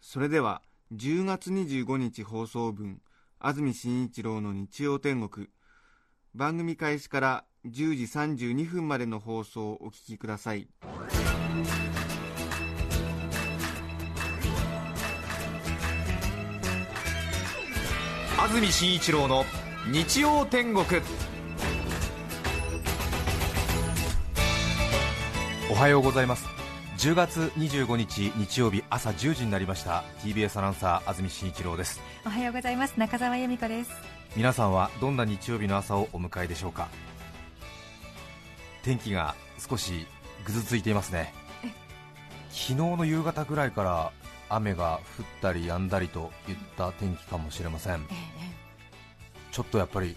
それでは10月25日放送分安住紳一郎の日曜天国番組開始から10時32分までの放送をお聞きください。安住紳一郎の日曜天国。おはようございます。10月25日日曜日朝10時になりました。TBS アナウンサー安住紳一郎です。おはようございます。中澤由美子です。皆さんはどんな日曜日の朝をお迎えでしょうか？天気が少しぐずついていますね。昨日の夕方ぐらいから雨が降ったり止んだりといった天気かもしれません。ええちょっとやっぱり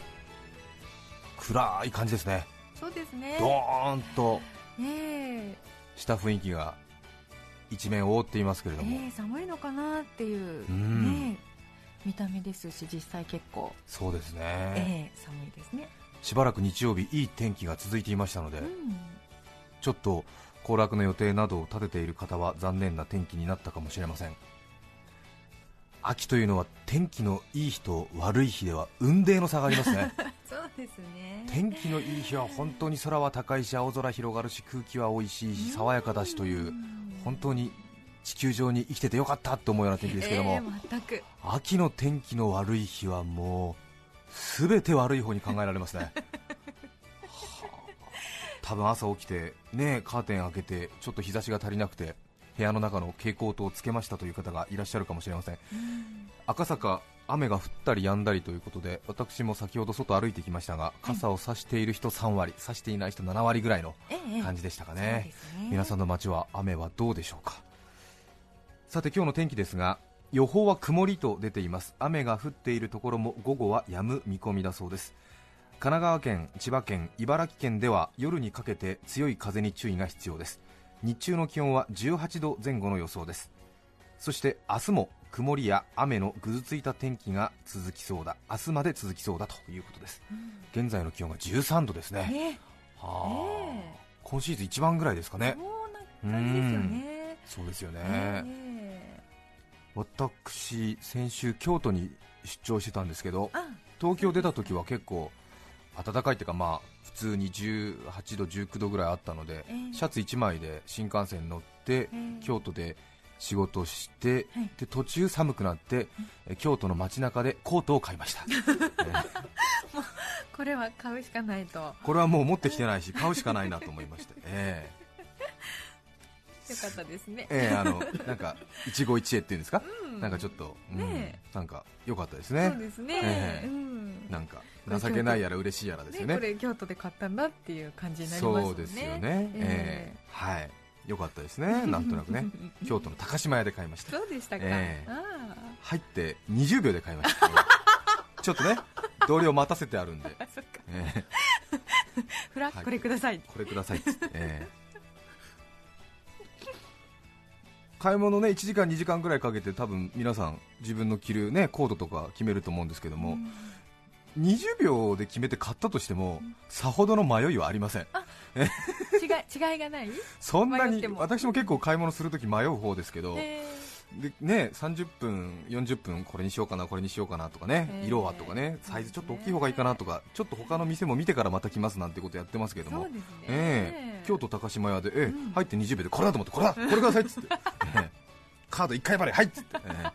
暗い感じですね。そうですね。ドーンと。ええした雰囲気が一面を覆っていますけれども、ええ寒いのかなっていううん。ね見た目ですし実際結構、そうですね、ええ寒いですね。しばらく日曜日いい天気が続いていましたので、うん。ちょっと行楽の予定などを立てている方は残念な天気になったかもしれません。秋というのは天気のいい日と悪い日では雲泥の差がありますね ですね。天気のいい日は本当に空は高いし青空広がるし空気は美味しいし爽やかだしという本当に地球上に生きててよかったと思うような天気ですけども、秋の天気の悪い日はもう全て悪い方に考えられますね。は あ多分朝起きてねカーテン開けてちょっと日差しが足りなくて部屋の中の蛍光灯をつけましたという方がいらっしゃるかもしれません。赤坂雨が降ったり止んだりということで私も先ほど外歩いてきましたが傘を差している人3割差していない人7割ぐらいのええ感じでしたかね。ですね。皆さんの街は雨はどうでしょうか。さて今日の天気ですが予報は曇りと出ています。雨が降っているところも午後は止む見込みだそうです。神奈川県千葉県茨城県では夜にかけて強い風に注意が必要です。日中の気温は18度前後の予想ですそして明日も曇りや雨のぐずついた天気が続きそうだ。明日まで続きそうだということです。現在の気温が13度ですね。ね。はあ。え。今シーズン一番ぐらいですかね。そうですよね。そうですよね、ええ。私先週京都に出張してたんですけどあ東京出た時は結構暖かいっていうかまあ普通に18度19度ぐらいあったので、ええ。シャツ1枚で新幹線乗って、ええ。京都で仕事して、はい。で途中寒くなって、え京都の街中でコートを買いました、ええこれは買うしかないと。よこれはもう持ってきてないし買うしかないなと思いまして、ええ。かったですね。ええあのなんか一期一会っていうんですか、うん。なんかちょっと、うんねなんか良かったですね。そうですね、ええ。うん。なんか情けないやら嬉しいやらですよね。これ京都で買ったんだっていう感じになりますね。そうですよね、え。ええ。はい良かったですね。なんとなくね。京都の高島屋で買いました。そうでしたか、ええ。あ入って20秒で買いました、ちょっとね同僚待たせてあるんで、フラはい。これください。これくださいっつって、ええ。買い物ね1時間2時間ぐらいかけて多分皆さん自分の着るねコードとか決めると思うんですけども、20秒で決めて買ったとしてもさほどの迷いはありません。違い 違いがない？そんなに私も結構買い物するとき迷う方ですけど、えでね、30分、40分これにしようかな、これにしようかなとかね、色はとかね、サイズちょっと大きい方がいいかなとか、ちょっと他の店も見てからまた来ますなんてことやってますけども。ね、ええ。京都高島屋で、ええうん。入って20秒でこれだと思って、これだ、これくださいっつって、ええ。カード1回払い、はいっつって、え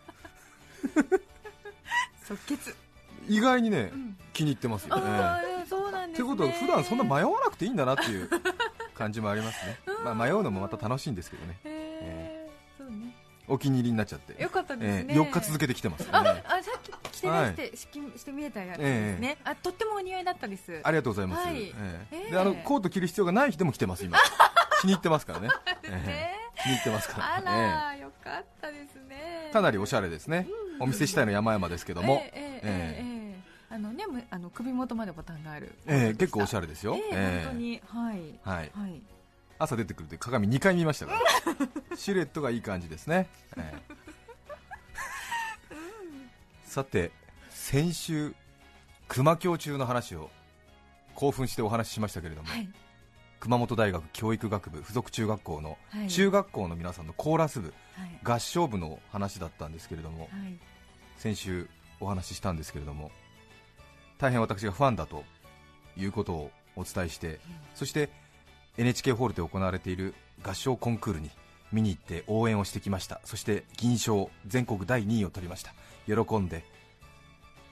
即決、え意外にね、うん。気に入ってますよね。ああそうなんですね。ってことは、普段そんな迷わなくていいんだなっていう 感じもありますね、まあ、迷うのもまた楽しいんですけどね、へーそうね。お気に入りになっちゃって、よかったですね、ええ4日続けてきてますね。ああさっき着てらして、しきして見えたやつですね、あとってもお似合いだったです。ありがとうございます、はい。ええ。ええ。であのコート着る必要がない日でも着てます、今、気に入ってますからね、ええ。ね。気に入ってますから、あら、よかったですね。ええかなりおしゃれですね、お見せしたいの山々ですけども、ええ。ええええあの首元までボタンがある。ええ結構おしゃゃれですよ、ええええ。本当に。はい。はい、はい。朝出てくると鏡2回見ましたから。シルエットがいい感じですね、ええ。さて先週熊教中の話を興奮してお話ししましたけれども、はい。熊本大学教育学部附属中学校のはい。中学校の皆さんのコーラス部、はい。合唱部の話だったんですけれどもはい。先週お話ししたんですけれども大変私がファンだということをお伝えして、そして NHK ホールで行われている合唱コンクールに見に行って応援をしてきました。そして銀賞全国第2位を取りました。喜んで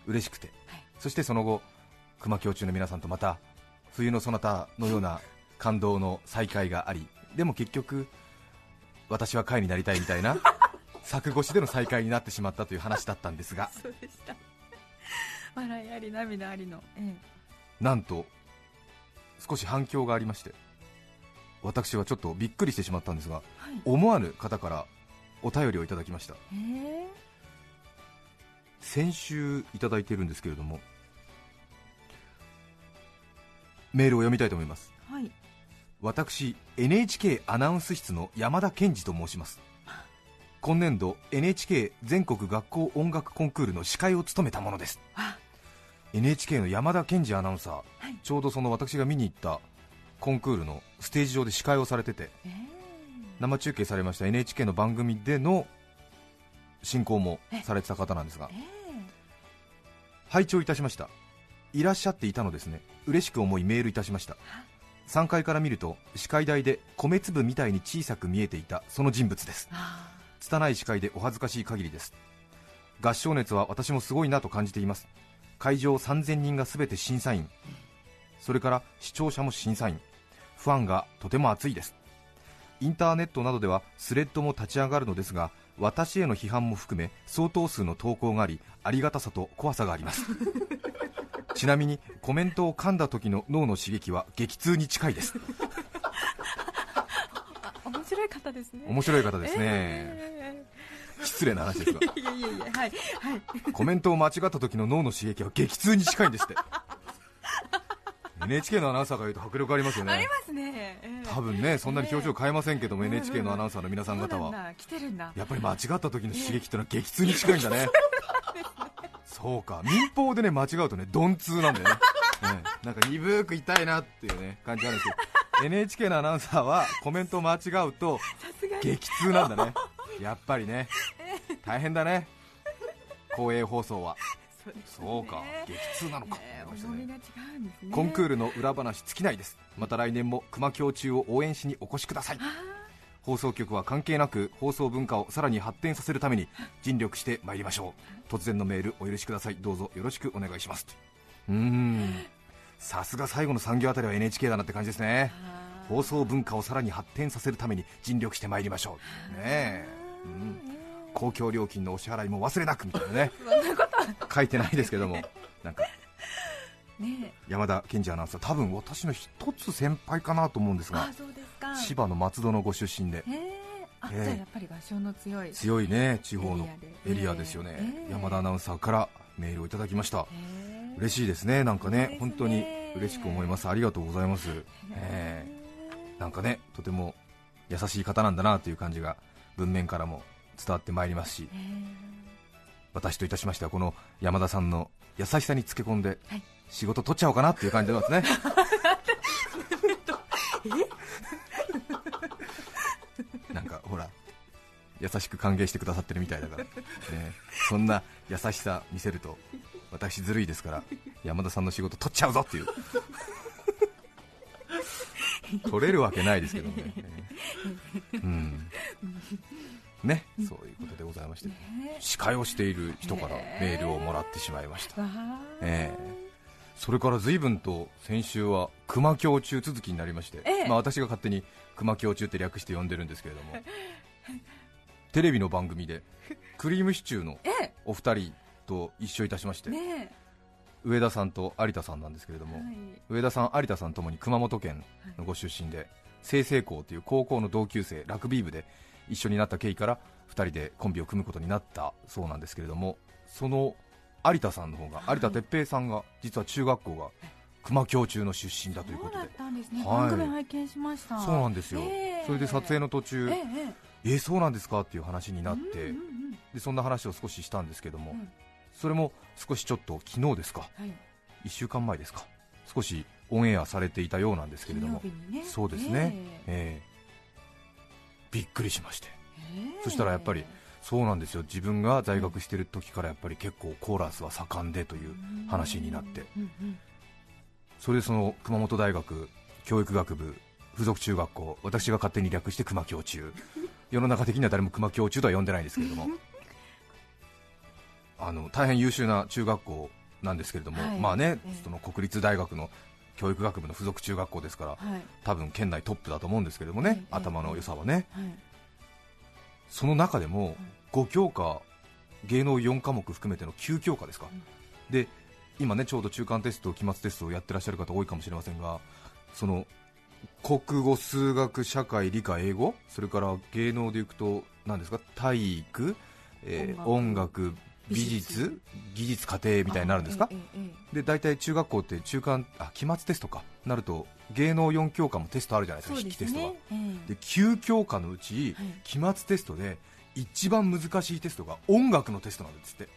嬉しくて、はい。そしてその後熊教中の皆さんとまた冬のそなたのような感動の再会がありでも結局私は会になりたいみたいな 作越しでの再会になってしまったという話だったんですがそうでした笑いあり涙ありの、えなんと少し反響がありまして私はちょっとびっくりしてしまったんですがえはい。思わぬ方からお便りをいただきました。ええ。先週いただいているんですけれどもメールを読みたいと思います。はい。私 NHK アナウンス室の山田健二と申します。今年度 NHK 全国学校音楽コンクールの司会を務めたものです。あ NHK の山田健二アナウンサー、はい。ちょうどその私が見に行ったコンクールのステージ上で司会をされててええ生中継されました NHK の番組での進行もされてた方なんですがえ拝聴いたしました。いらっしゃっていたのですね。嬉しく思いメールいたしました。3階から見ると視界台で米粒みたいに小さく見えていたその人物です。あ拙い視界でお恥ずかしい限りです。合唱熱は私もすごいなと感じています会場3000人が全て審査員。それから視聴者も審査員。ファンがとても熱いです。インターネットなどではスレッドも立ち上がるのですが私への批判も含め相当数の投稿がありありがたさと怖さがあります。ちなみにコメントを噛んだ時の脳の刺激は激痛に近いです。あ面白い方ですね。面白い方ですね、え失礼な話ですが。え いやいやいやはいはい。コメントを間違った時の脳の刺激は激痛に近いんですって。NHK のアナウンサーが言うと迫力ありますよね。ありますね、ええ。多分ねそんなに表情変えませんけども、ええ NHK のアナウンサーの皆さん方は。やっぱり間違った時の刺激ってのは激痛に近いんだね。そうか。民放でね間違うとね鈍痛なんだよね。ね。なんか鈍く痛いなっていうね感じなんですけど NHK のアナウンサーはコメントを間違うと激痛なんだね。やっぱりね大変だね。公営放送は。そうか。激痛なのか、コンクールの裏話尽きないです。また来年も熊教中を応援しにお越しください。あ放送局は関係なく放送文化をさらに発展させるために尽力してまいりましょう。突然のメールお許しください。どうぞよろしくお願いします。うーん。さすが最後の産業あたりは NHK だなって感じですね。あ放送文化をさらに発展させるために尽力してまいりましょう。ねえ、うん公共料金のお支払いも忘れなくみたいなね。書いてないですけども。なんかね山田健二アナウンサー多分私の一つ先輩かなと思うんですがあそうですか。千葉の松戸のご出身で。ええ。あ、ええ。じゃあやっぱり合唱の強い。強いね地方のエリアで。すよね、ええ。山田アナウンサーからメールをいただきました。ええ。嬉しいですねなんかね。ね。本当に嬉しく思います。ありがとうございます、ええ。なんかねとても優しい方なんだなという感じが文面からも伝わってまいりますしええ私といたしましてはこの山田さんの優しさにつけ込んではい。仕事取っちゃおうかなっていう感じでますね。なんかほら優しく歓迎してくださってるみたいだから、ね、そんな優しさ見せると私ずるいですから山田さんの仕事取っちゃうぞっていう。取れるわけないですけどね。うんねそういうことでございましてね。司会をしている人からメールをもらってしまいました、ええ。それから随分と先週は熊教中続きになりまして、ええ。まあ、私が勝手に熊教中って略して呼んでるんですけれども テレビの番組でクリームシチューのえお二人と一緒いたしまして、上田さんと有田さんなんですけれども、えはい。上田さん、有田さんともに熊本県のご出身で、済々校という高校の同級生、ラグビー部で一緒になった経緯から2人でコンビを組むことになったそうなんですけれどもその有田さんの方が、はい。有田哲平さんが実は中学校が熊京中の出身だということで。はい。番組拝見しました。そうなんですよ、ええ。それで撮影の途中、ええ。えそうなんですかっていう話になって、うんうんうんでそんな話を少ししたんですけども、うんそれも少しちょっと昨日ですか、はい。1週間前ですか、少しオンエアされていたようなんですけれども、ね。そうですね。え。ええびっくりしまして、そしたらやっぱりそうなんですよ、自分が在学している時からやっぱり結構コーラスは盛んでという話になって、それでその熊本大学教育学部附属中学校、私が勝手に略して熊教中、世の中的には誰も熊教中とは呼んでないんですけれども、あの大変優秀な中学校なんですけれども、はい。まあねええ、その国立大学の教育学部の附属中学校ですから、はい。多分県内トップだと思うんですけれどもね、ええ頭の良さはね、はい。その中でも5教科、芸能4科目含めての9教科ですか、うん。で今ねちょうど中間テスト、期末テストをやってらっしゃる方多いかもしれませんが、その国語、数学、社会、理科、英語、それから芸能でいくと、何ですか？体育、えー音楽、美術？技術、家庭みたいになるんですか？あ、ええええ。で大体中学校って中間あ期末テストか。なると芸能4教科もテストあるじゃないですか、筆記テストがですね。え。で9教科のうち、はい。期末テストで一番難しいテストが音楽のテストなんですって。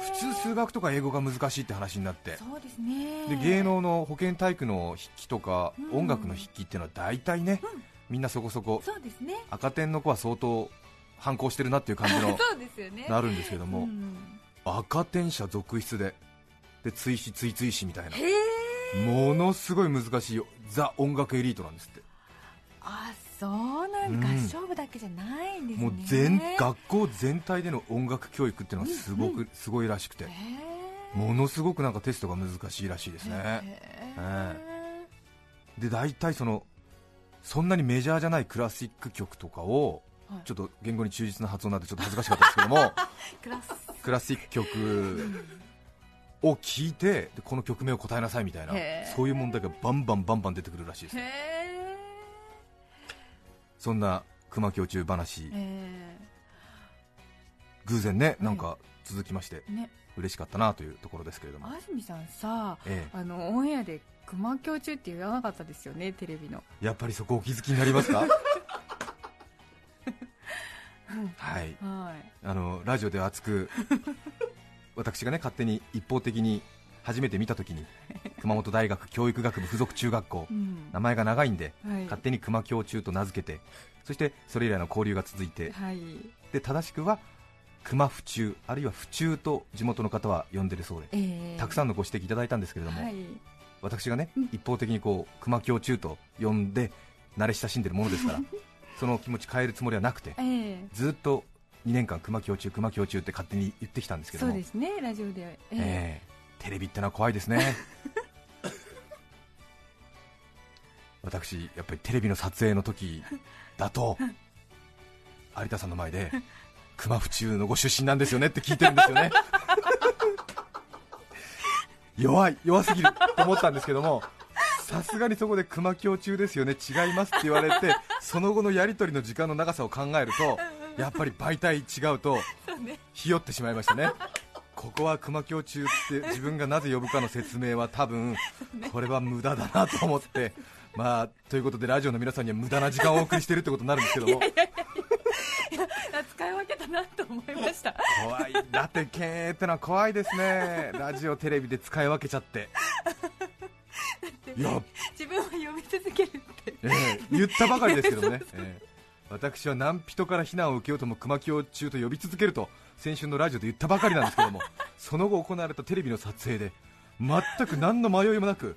普通数学とか英語が難しいって話になって。そうですね。で芸能の保健体育の筆記とか、うん。音楽の筆記っていうのは大体ね、うん。みんなそこそこそうですね。赤点の子は相当反抗してるなっていう感じの なるんですけども、うん赤点者続出でで追試追追試みたいな。ものすごい難しいよ。ザ音楽エリートなんですって。あそうなんうん。合唱部だけじゃないんですね。もう全学校全体での音楽教育っていうのはすごく、うんすごいらしくて。ものすごくなんかテストが難しいらしいですね。へえで大体そのそんなにメジャーじゃないクラシック曲とかをはいちょっと言語に忠実な発音なんでちょっと恥ずかしかったですけども。クラス。クラシック曲を聞いてでこの曲名を答えなさいみたいなそういう問題がバンバンバンバン出てくるらしいですそんな熊教中話。え偶然ねうんなんか続きましてえね。嬉しかったなというところですけれども、安住さんさえあのオンエアで熊教中って言わなかったですよねテレビの。え、やっぱりそこお気づきになりますか？はい。はい。あのラジオで熱く 私がね勝手に一方的に初めて見たときに 熊本大学教育学部附属中学校うん。名前が長いんではい。勝手に熊教中と名付けてそしてそれ以来の交流が続いてはい。で正しくは熊府中あるいは府中と地元の方は呼んでるそうでええ。たくさんのご指摘いただいたんですけれども、はい。私がねうん。一方的にこう熊教中と呼んで慣れ親しんでるものですから その気持ち変えるつもりはなくてええ。ずっと2年間熊教中熊教中って勝手に言ってきたんですけども。そうですねラジオでええ。ええ。テレビってのは怖いですね。私やっぱりテレビの撮影の時だと 有田さんの前で熊府中のご出身なんですよねって聞いてるんですよね。弱い弱すぎると思ったんですけどもさすがにそこで熊教中ですよね。違いますって言われてその後のやり取りの時間の長さを考えるとやっぱり媒体違うとひよってしまいましたね。ここは熊教中って自分がなぜ呼ぶかの説明は多分これは無駄だなと思って。まあということでラジオの皆さんには無駄な時間をお送りしているってことになるんですけども。使い分けたなと思いました。怖い。だって経営ってのは怖いですね。ラジオテレビで使い分けちゃって自分は読み続けるって。ええ言ったばかりですけどね、ええ。私は何人から非難を受けようとも熊教中と呼び続けると先週のラジオで言ったばかりなんですけども その後行われたテレビの撮影で全く何の迷いもなく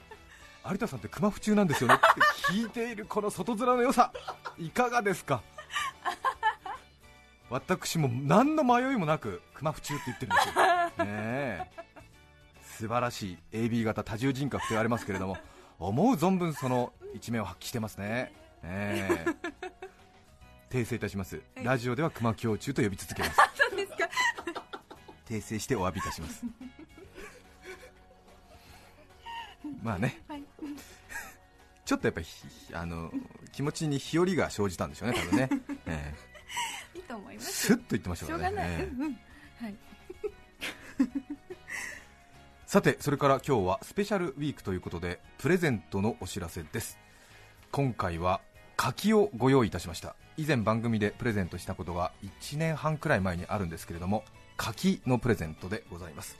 有田さんって熊府中なんですよねって聞いているこの外面の良さいかがですか？私も何の迷いもなく熊府中って言ってるんですよ、ねえ。素晴らしい。AB 型多重人格と言われますけれども思う存分その一面を発揮してますね、ええ。訂正いたします。ラジオでは熊教中と呼び続けます。そうですか。訂正してお詫びいたします。まあね。はい。ちょっとやっぱりあの気持ちに日和が生じたんでしょうね多分ね、えいいと思いえますスッと言ってましたしょうがからねない、ええうんうんはいさてそれから今日はスペシャルウィークということでプレゼントのお知らせです。今回は柿をご用意いたしました。以前番組でプレゼントしたことが1年半くらい前にあるんですけれども柿のプレゼントでございます。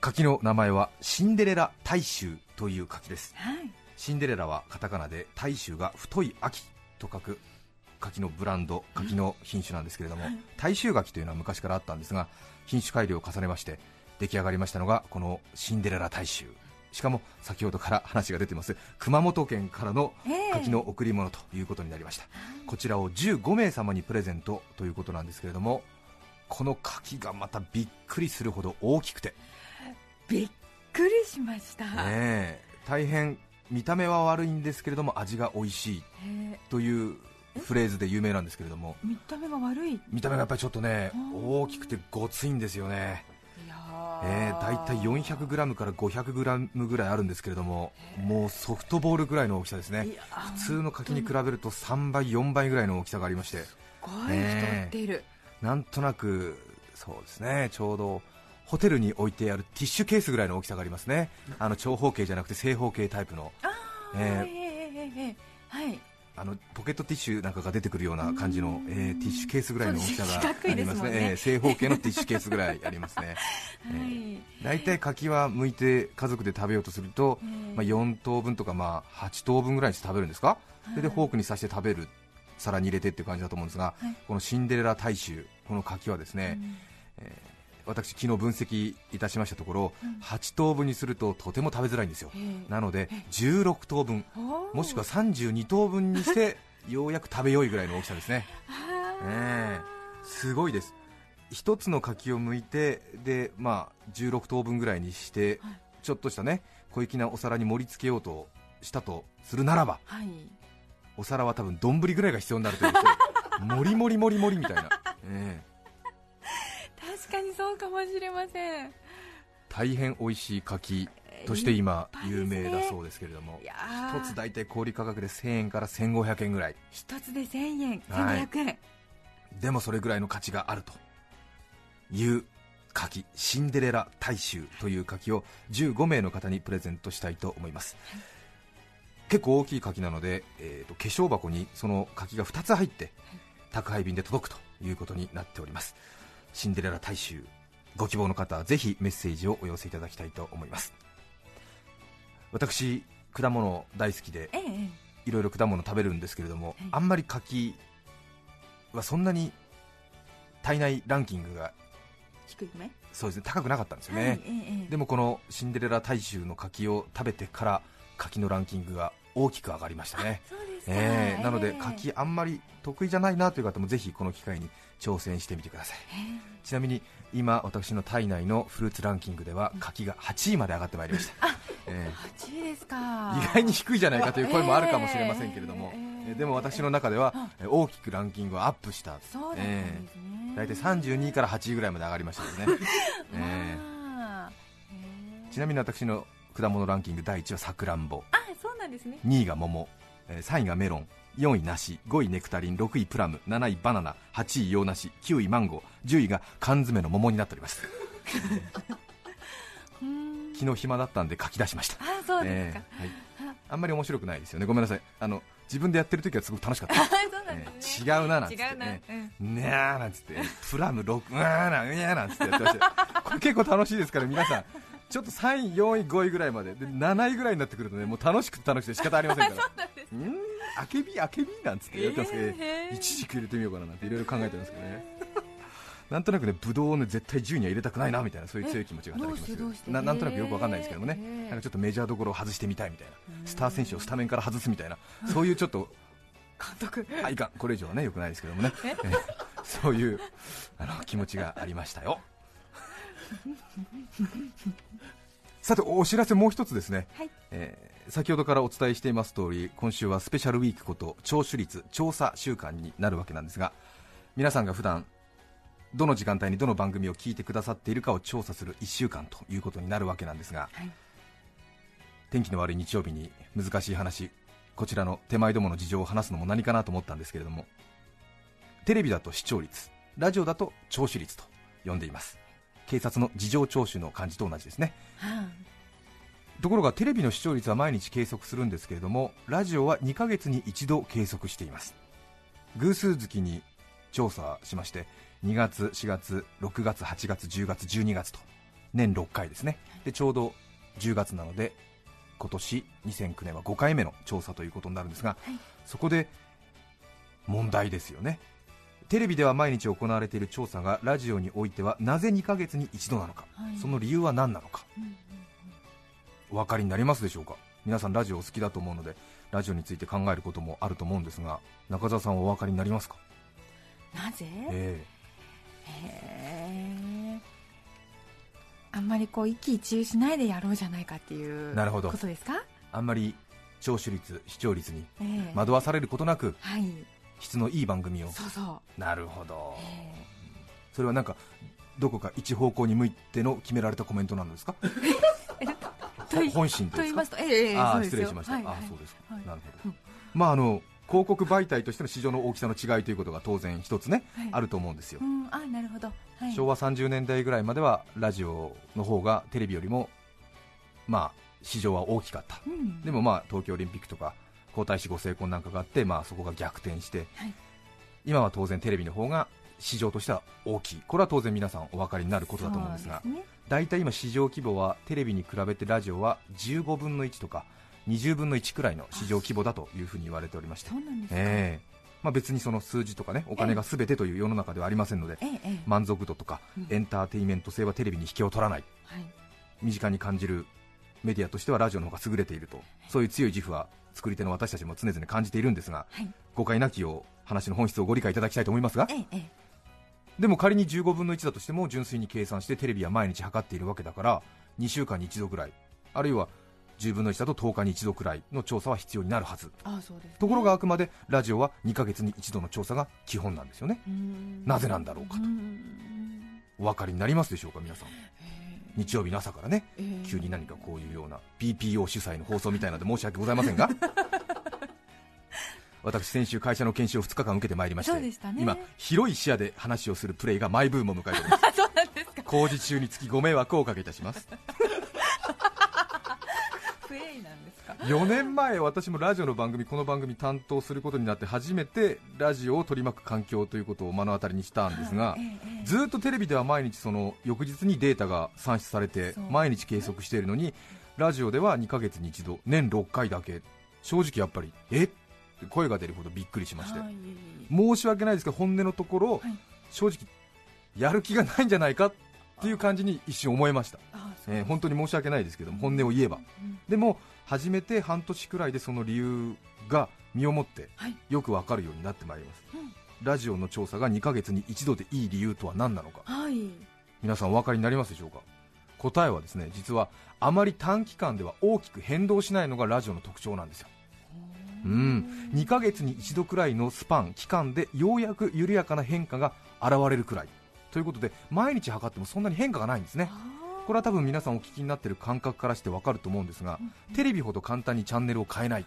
柿の名前はシンデレラ大衆という柿です。はい。シンデレラはカタカナで大衆が太い秋と書く柿のブランド柿の品種なんですけれども、大衆柿というのは昔からあったんですが品種改良を重ねまして出来上がりましたのがこのシンデレラ大衆。しかも先ほどから話が出ています熊本県からのええ。柿の贈り物ということになりました、こちらを15名様にプレゼントということなんですけれどもこの柿がまたびっくりするほど大きくて。びっくりしました、ねえ。大変見た目は悪いんですけれども味が美味しいえ。というフレーズで有名なんですけれども。ー見た目が悪い？い見た目がやっぱりちょっとねうん大きくてごついんですよね、大体 400g から 500g ぐらいあるんですけれどももうソフトボールぐらいの大きさですね。普通の柿に比べると3倍4倍ぐらいの大きさがありまして。すごい太っている、なんとなくそうですね。ちょうどホテルに置いてあるティッシュケースぐらいの大きさがありますね。あの長方形じゃなくて正方形タイプの。えー。はいあのポケットティッシュなんかが出てくるような感じのう、ん。えーティッシュケースぐらいの大きさがありますね。ねえー正方形のティッシュケースぐらいありますね。はい、大体柿は剥いて家族で食べようとすると、ええまあ、4等分とかまあ8等分ぐらいにして食べるんですか、それでフォークに刺して食べる皿に入れてっていう感じだと思うんですが、はい。このシンデレラ大衆この柿はですね、私昨日分析いたしましたところ、うん。8等分にするととても食べづらいんですよ、ええ。なので16等分。もしくは32等分にして ようやく食べよいぐらいの大きさですね。えすごいです。一つの柿を剥いてで、まあ、16等分ぐらいにして、はい。ちょっとしたね小粋なお皿に盛り付けようとしたとするならばはい。お皿は多分丼ぐらいが必要になるという もりもりもりもりみたいな、ええ確かにそうかもしれません。大変美味しい柿として今有名だそうですけれども一つ大体小売価格で1000円から1500円ぐらい。一つで1000円はい。1500円、でもそれぐらいの価値があるという柿シンデレラ大衆という柿を15名の方にプレゼントしたいと思います、結構大きい柿なので、えーと化粧箱にその柿が2つ入って宅配便で届くということになっておりますシンデレラ大衆ご希望の方はぜひメッセージをお寄せいただきたいと思います。私果物大好きでえええいろいろ果物食べるんですけれども、はい。あんまり柿はそんなに体内ランキングが低いめそうですね高くなかったんですよね、はいええええ。でもこのシンデレラ大衆の柿を食べてから柿のランキングが大きく上がりましたね、そうええなのでええ柿あんまり得意じゃないなという方もぜひこの機会に挑戦してみてください。えちなみに今私の体内のフルーツランキングでは柿が8位まで上がってまいりました、えええ8位ですか。意外に低いじゃないかという声もあるかもしれませんけれども、えええでも私の中ではえ大きくランキングがアップした。そうですね、大体32位から8位ぐらいまで上がりましたよね、えあー。ちなみに私の果物ランキング第1位はさくらんぼ。あそうなんですね。2位が桃、えー3位がメロン。4位梨5位ネクタリン。6位プラム。7位バナナ。8位洋梨。9位マンゴー。10位が缶詰の桃になっております。昨日暇だったんで書き出しました。あそうですか、えーはい。あんまり面白くないですよね。ごめんなさい。あの自分でやってる時はすごく楽しかった。あ そうなんえですね、ー違うななんつって。違うな、ねうん。ねーなんつって、プラム6、うわーな、うやーなんつってやってました。よこれ結構楽しいですから、皆さん、ちょっと3位、4位、5位ぐらいまで、で7位ぐらいになってくるとね、もう楽しくて楽しくて仕方ありませんから、そうなんあけび、あけびなんつってやってますけど、えー。いちじく入れてみようかななんていろいろ考えてますけどね。なんとなくね、ブドウをね、絶対10には入れたくないなみたいな、そういう強い気持ちが働きますどうして？どななんとなくよくわかんないですけどもね。なんかちょっとメジャーどころを外してみたいみたいな、スター選手をスタメンから外すみたいな、そういうちょっと監督。あいかん、これ以上はね、よくないですけどもね、えーそういうあの気持ちがありましたよ。さて、お知らせもう一つですね、はい。えー先ほどからお伝えしています通り、今週はスペシャルウィークこと聴取率調査週間になるわけなんですが、皆さんが普段どの時間帯にどの番組を聞いてくださっているかを調査する1週間ということになるわけなんですが、はい。天気の悪い日曜日に難しい話こちらの手前どもの事情を話すのも何かなと思ったんですけれどもテレビだと視聴率ラジオだと聴取率と呼んでいます警察の事情聴取の感じと同じですね。はところがテレビの視聴率は毎日計測するんですけれどもラジオは2ヶ月に一度計測しています。偶数月に調査しまして2月4月6月8月10月12月と年6回ですね。でちょうど10月なので今年2009年は5回目の調査ということになるんですが、はい。そこで問題ですよねテレビでは毎日行われている調査がラジオにおいてはなぜ2ヶ月に一度なのか、はい。その理由は何なのか。うんうんお分かりになりますでしょうか？皆さんラジオお好きだと思うのでラジオについて考えることもあると思うんですが中澤さんはお分かりになりますか、なぜ？えへー。あんまりこう一喜一憂しないでやろうじゃないかっていうなるほど。ことですか？えあんまり聴取率視聴率にええ。惑わされることなくはい質のいい番組を。そうそう。なるほど。え。それはなんかどこか一方向に向いての決められたコメントなんですか？本心ですか？と言いますとええあ失礼しました、はいはい。ああそうですか、はい。なるほど、うんまああの広告媒体としての市場の大きさの違いということが当然一つね、はい。あると思うんですよ、うんあなるほど、はい、昭和30年代ぐらいまではラジオの方がテレビよりもまあ市場は大きかった。うん。でもまあ東京オリンピックとか皇太子ご成婚なんかがあってまあそこが逆転して、はい。今は当然テレビの方が市場としては大きい。これは当然皆さんお分かりになることだと思うんですが大体今市場規模はテレビに比べてラジオは15分の1とか20分の1くらいの市場規模だというふうに言われておりまして。ええ。まあ、別にその数字とかねお金が全てという世の中ではありませんので満足度とかうん。エンターテインメント性はテレビに引けを取らない。はい。身近に感じるメディアとしてはラジオの方が優れていると。そういう強い自負は作り手の私たちも常々感じているんですがはい。誤解なきよう話の本質をご理解いただきたいと思いますがええええ。でも仮に15分の1だとしても純粋に計算してテレビは毎日測っているわけだから2週間に1度ぐらいあるいは10分の1だと10日に1度くらいの調査は必要になるはず。ね、ところがあくまでラジオは2ヶ月に1度の調査が基本なんですよね。なぜなんだろうかと。ん。お分かりになりますでしょうか皆さん。え日曜日の朝からねええ。え急に何かこういうような BPO 主催の放送みたいなので申し訳ございませんが。私先週会社の研修を2日間受けてまいりましてね。今広い視野で話をするプレイがマイブームを迎えております。あ そうなんですか。工事中につきご迷惑をおかけいたします。プレイなんですか4年前私もラジオの番組この番組担当することになって初めてラジオを取り巻く環境ということを目の当たりにしたんですがずっとテレビでは毎日その翌日にデータが算出されて毎日計測しているのにラジオでは2ヶ月に一度年6回だけ。正直やっぱりえっ？て声が出るほどびっくりしまして。はい申し訳ないですけど本音のところはい。正直やる気がないんじゃないかっていう感じに一瞬思いました、えー本当に申し訳ないですけども本音を言えば。うん。でも始めて半年くらいでその理由が身をもってはい。よくわかるようになってまいります、うん。ラジオの調査が2ヶ月に一度でいい理由とは何なのか。はい。皆さんお分かりになりますでしょうか？答えはですね実はあまり短期間では大きく変動しないのがラジオの特徴なんですよ。うん。2ヶ月に一度くらいのスパン期間でようやく緩やかな変化が現れるくらい。ということで毎日測ってもそんなに変化がないんですねこれは多分皆さんお聞きになっている感覚からしてわかると思うんですがテレビほど簡単にチャンネルを変えない。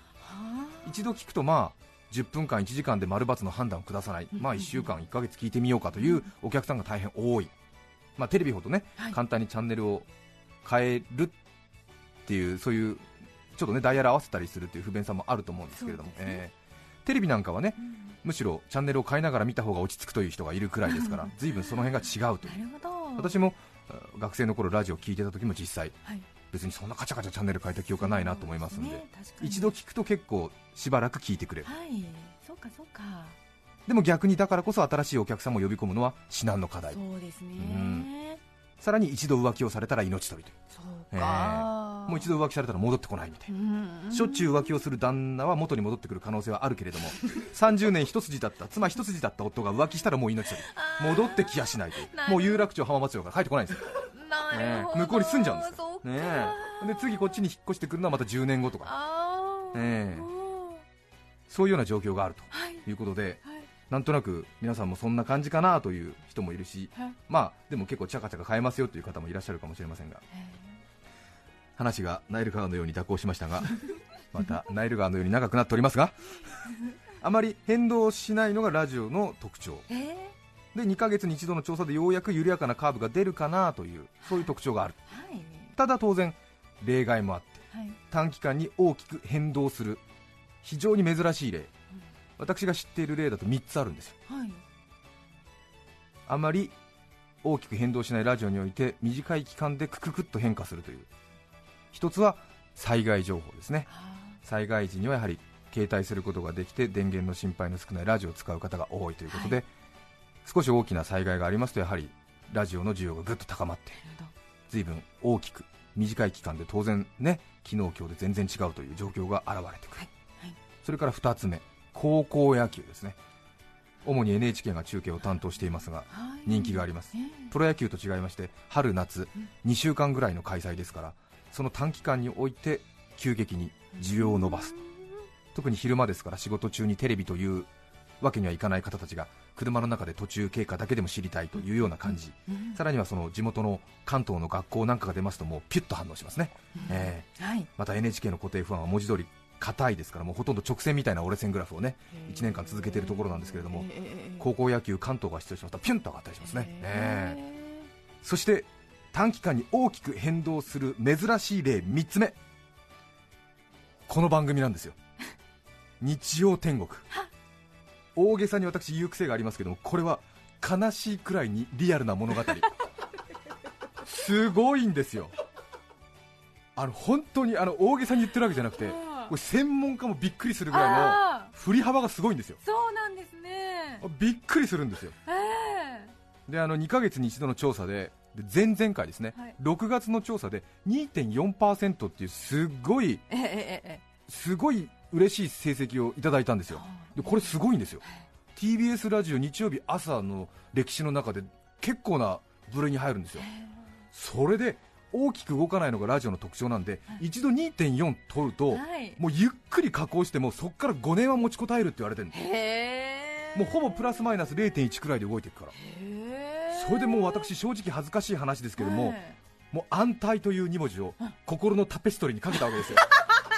一度聞くとまあ10分間1時間で丸×の判断を下さない、まあ1週間1ヶ月聞いてみようかというお客さんが大変多い、まあ、テレビほどね、はい。簡単にチャンネルを変えるっていうそういうちょっとねダイヤル合わせたりするっていう不便さもあると思うんですけれども、ね。えーテレビなんかはねうん。むしろチャンネルを変えながら見た方が落ち着くという人がいるくらいですから 随分その辺が違うという。私もあ学生の頃ラジオを聞いてた時も実際はい。別にそんなカチャカチャチャンネル変えた記憶がないなと思いますんでね一度聞くと結構しばらく聞いてくれる。はいそうかそうか。でも逆にだからこそ新しいお客さんも呼び込むのは至難の課題。そうですね。んさらに一度浮気をされたら命取りとそうえかもう一度浮気されたら戻ってこないみたいな。うん。しょっちゅう浮気をする旦那は元に戻ってくる可能性はあるけれども 30年一筋だった妻一筋だった夫が浮気したらもう命取り。戻ってきやしないという。もう有楽町浜松町から帰ってこないんですよ。ね向こうに住んじゃうんですよ。ねえ。で次こっちに引っ越してくるのはまた10年後とか。ああええ。うんそういうような状況があるはい。ということではいなんとなく皆さんもそんな感じかなという人もいるしはいまあでも結構チャカチャカ変えますよという方もいらっしゃるかもしれませんが話がナイル川のように蛇行しましたが またナイル川のように長くなっておりますが あまり変動しないのがラジオの特徴。え。ーで2ヶ月に一度の調査でようやく緩やかなカーブが出るかなというそういう特徴がある。はい。ただ当然例外もあってはい。短期間に大きく変動する非常に珍しい例私が知っている例だと3つあるんですよ。はい。あまり大きく変動しないラジオにおいて短い期間でクククッと変化するという。一つは災害情報ですね。あ災害時にはやはり携帯することができて電源の心配の少ないラジオを使う方が多いということで、少し大きな災害がありますとやはりラジオの需要がぐっと高まって随分大きく短い期間で当然ね昨日今日で全然違うという状況が現れてくる、はい。はい。それから2つ目高校野球ですね。主に NHK が中継を担当していますがはい。人気があります。えプロ野球と違いまして春夏うん。2週間ぐらいの開催ですからその短期間において急激に需要を伸ばす特に昼間ですから仕事中にテレビというわけにはいかない方たちが車の中で途中経過だけでも知りたいというような感じ、うん。さらにはその地元の関東の学校なんかが出ますともうピュッと反応しますね、えーはい。また NHK の固定ファンは文字通り硬いですからもうほとんど直線みたいな折れ線グラフをね1年間続けているところなんですけれどもえー高校野球関東が出場しましたらピュンと上がったりしますね、ええー。そして短期間に大きく変動する珍しい例3つ目。この番組なんですよ。日曜天国。大げさに私言う癖がありますけどもこれは悲しいくらいにリアルな物語。すごいんですよ。あの本当にあの大げさに言ってるわけじゃなくてこれ専門家もびっくりするぐらいのあ振り幅がすごいんですよ。ーそうなんですね。びっくりするんですよ。えであの2ヶ月に一度の調査でで前々回ですね、はい。6月の調査で2.4%っていうすごいえええええすごい嬉しい成績をいただいたんですよ。でこれすごいんですよ。TBS ラジオ日曜日朝の歴史の中で結構な部類に入るんですよ。それで大きく動かないのがラジオの特徴なんで一度2.4取るとはい。もうゆっくり加工してもそこから5年は持ちこたえるって言われてるんもうほぼプラスマイナス0.1くらいで動いていくから。それでもう私正直恥ずかしい話ですけども、もう安泰という2文字を心のタペストリーにかけたわけですよ。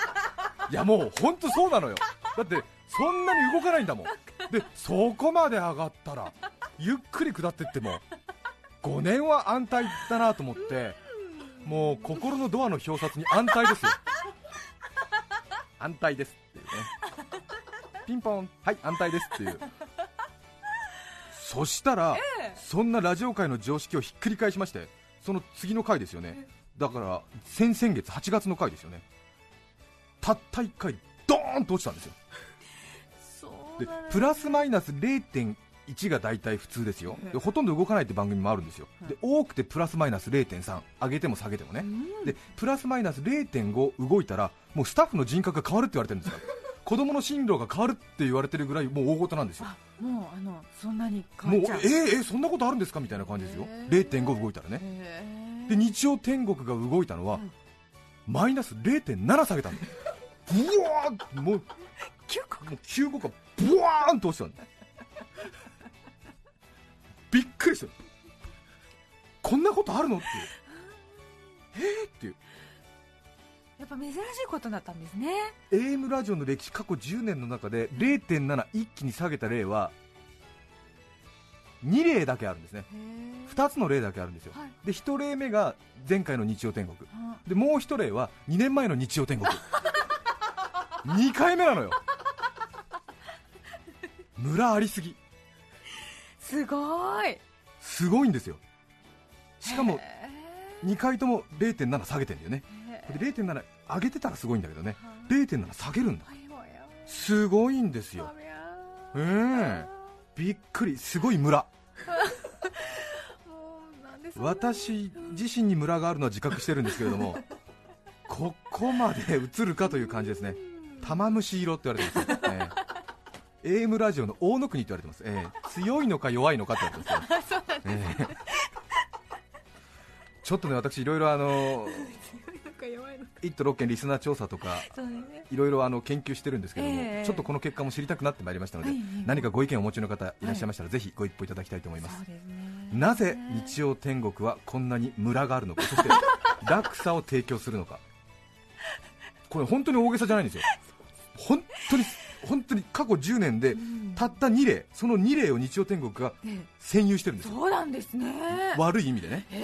いやもう本当そうなのよ。だってそんなに動かないんだもん。でそこまで上がったらゆっくり下ってっても5年は安泰だなと思ってもう心のドアの表札に安泰ですよ。安泰ですっていうね。ピンポン。はい安泰ですっていう。そしたら、そんなラジオ界の常識をひっくり返しましてその次の回ですよね。だから先々月8月の回ですよね。たった1回ドーンと落ちたんですよ。でプラスマイナス0.1が大体普通ですよ。でほとんど動かないって番組もあるんですよ。で多くてプラスマイナス0.3上げても下げてもね。でプラスマイナス0.5動いたらもうスタッフの人格が変わるって言われてるんですから 子供の進路が変わるって言われてるぐらいもう大事なんですよ。あもうあのそんなに変わっちゃう。えー、えーそんなことあるんですかみたいな感じですよ。へー。0.5動いたらね。へで日曜天国が動いたのは、うん。マイナス0.7下げたんだよブワーンもう9個もう9個がブワーンと落ちたんだよびっくりしたこんなことあるのっていう。えー、っていう。やっぱ珍しいことだったんですね。AM ラジオの歴史過去10年の中で0.7一気に下げた例は2例だけあるんですね。へえ2つの例だけあるんですよ。はい。で1例目が前回の日曜天国。あでもう1例は2年前の日曜天国。2回目なのよ。村ありすぎすごい。すごいんですよ。しかもへ2回とも0.7下げてんだよね。えで0.7上げてたらすごいんだけどね。はい。0.7下げるんだ。すごいんですよ。ありゃえーえ。びっくり。すごい村。私自身に村があるのは自覚してるんですけれども ここまで映るかという感じですね。玉虫色って言われてます、ええ AM ラジオの大野国って言われてます、ええ。強いのか弱いのかって言われてます。よええ。ちょっとね私いろいろあのなんか弱いの1都6県リスナー調査とかいろいろあの研究してるんですけども、ええ。ちょっとこの結果も知りたくなってまいりましたので、はい何かご意見をお持ちの方いらっしゃいましたら、ぜひご一報いただきたいと思います。すね。なぜ日曜天国はこんなにムラがあるのかそして 落差を提供するのか。これ本当に大げさじゃないんですよ。本当に本当に過去10年でたった2例その2例を日曜天国がえ占有してるんですよ。そうなんですね。悪い意味でね。い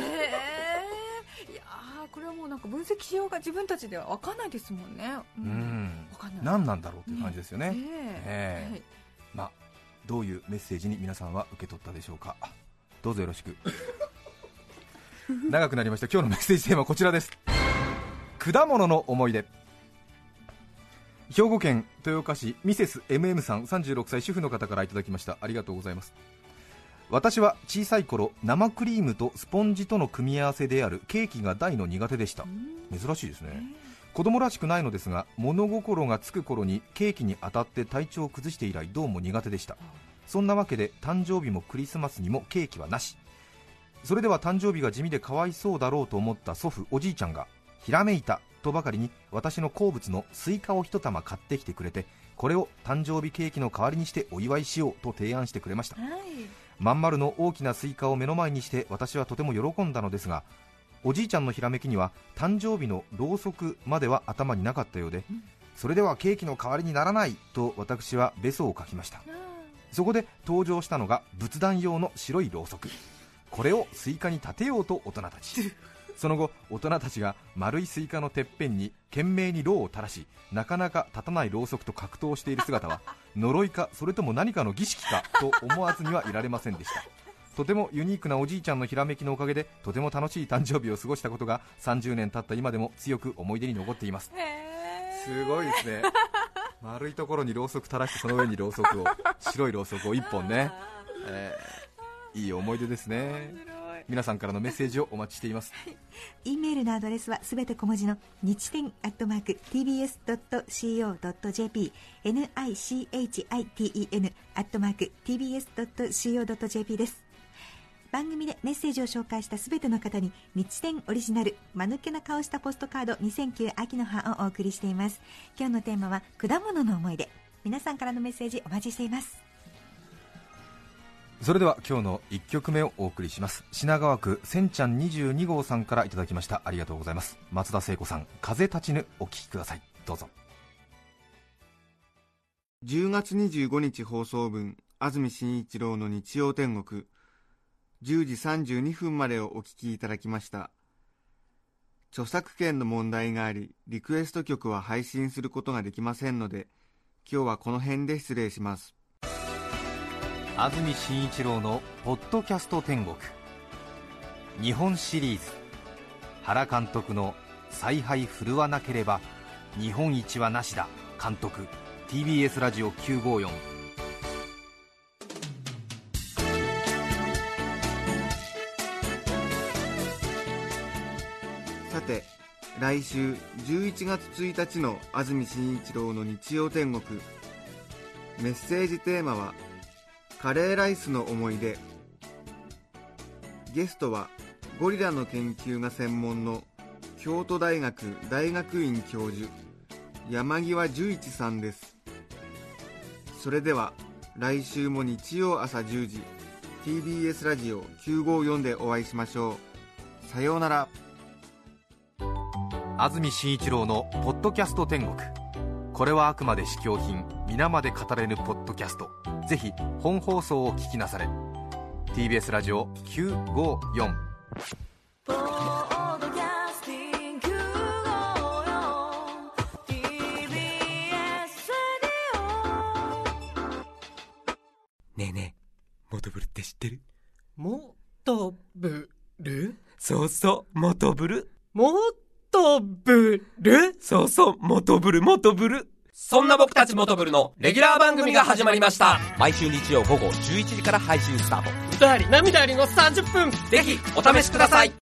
やーこれはもうなんか分析しようが自分たちでは分かんないですもんね。ううん。分かんない。何なんだろうという感じですよね。え。ええ。まあどういうメッセージに皆さんは受け取ったでしょうか。どうぞよろしく。長くなりました。今日のメッセージテーマはこちらです。果物の思い出兵庫県豊岡市ミセス MM さん36歳主婦の方からいただきました。ありがとうございます。私は小さい頃生クリームとスポンジとの組み合わせであるケーキが大の苦手でした。珍しいですね。子供らしくないのですが物心がつく頃にケーキに当たって体調を崩して以来どうも苦手でした。そんなわけで誕生日もクリスマスにもケーキはなし。それでは誕生日が地味でかわいそうだろうと思った祖父おじいちゃんがひらめいたとばかりに私の好物のスイカを一玉買ってきてくれてこれを誕生日ケーキの代わりにしてお祝いしようと提案してくれました。はい。まん丸の大きなスイカを目の前にして私はとても喜んだのですがおじいちゃんのひらめきには誕生日のろうそくまでは頭になかったようでそれではケーキの代わりにならないと私はベソをかきました。そこで登場したのが仏壇用の白いろうそく。これをスイカに立てようと大人たち その後大人たちが丸いスイカのてっぺんに懸命にろうを垂らしなかなか立たないろうそくと格闘している姿は 呪いかそれとも何かの儀式かと思わずにはいられませんでした。とてもユニークなおじいちゃんのひらめきのおかげでとても楽しい誕生日を過ごしたことが30年経った今でも強く思い出に残っています。へすごいですね。丸いところにろうそく垂らしてその上にろうそくを白いろうそくを1本ね、えーいい思い出ですね皆さんからのメッセージをお待ちしています。E メールのアドレスはすべて小文字の日天アットマーク tbs.co.jp nichiten アットマーク tbs.co.jp です。番組でメッセージを紹介したすべての方に日天オリジナル間抜けな顔したポストカード2009秋の葉をお送りしています。今日のテーマは果物の思い出。皆さんからのメッセージお待ちしています。それでは今日の1曲目をお送りします。品川区せんちゃん22号さんからいただきました。ありがとうございます。松田聖子さん風立ちぬお聴きください。どうぞ。10月25日放送分安住紳一郎の日曜天国。10時32分までをお聞きいただきました。著作権の問題がありリクエスト曲は配信することができませんので今日はこの辺で失礼します。安住紳一郎の「ポッドキャスト天国」日本シリーズ。原監督の「采配振るわなければ日本一はなしだ」監督 TBS ラジオ954さて来週11月1日の安住紳一郎の日曜天国。メッセージテーマは「カレーライスの思い出」ゲストはゴリラの研究が専門の京都大学大学院教授山際十一さんです。それでは来週も日曜朝10時 TBS ラジオ954でお会いしましょう。さようなら。安住紳一郎の「ポッドキャスト天国」これはあくまで試供品皆まで語れぬポッドキャスト。ぜひ本放送を聞きなされ。TBS ラジオ954ポッドキャスティング954 TBS ラねえねえモトブルって知ってる？もとぶるそうそうモトブル。もとぶるそうそうモトブルモトブルそんな僕たちモトブルのレギュラー番組が始まりました。毎週日曜午後11時から配信スタート。歌あり涙ありの30分。ぜひお試しください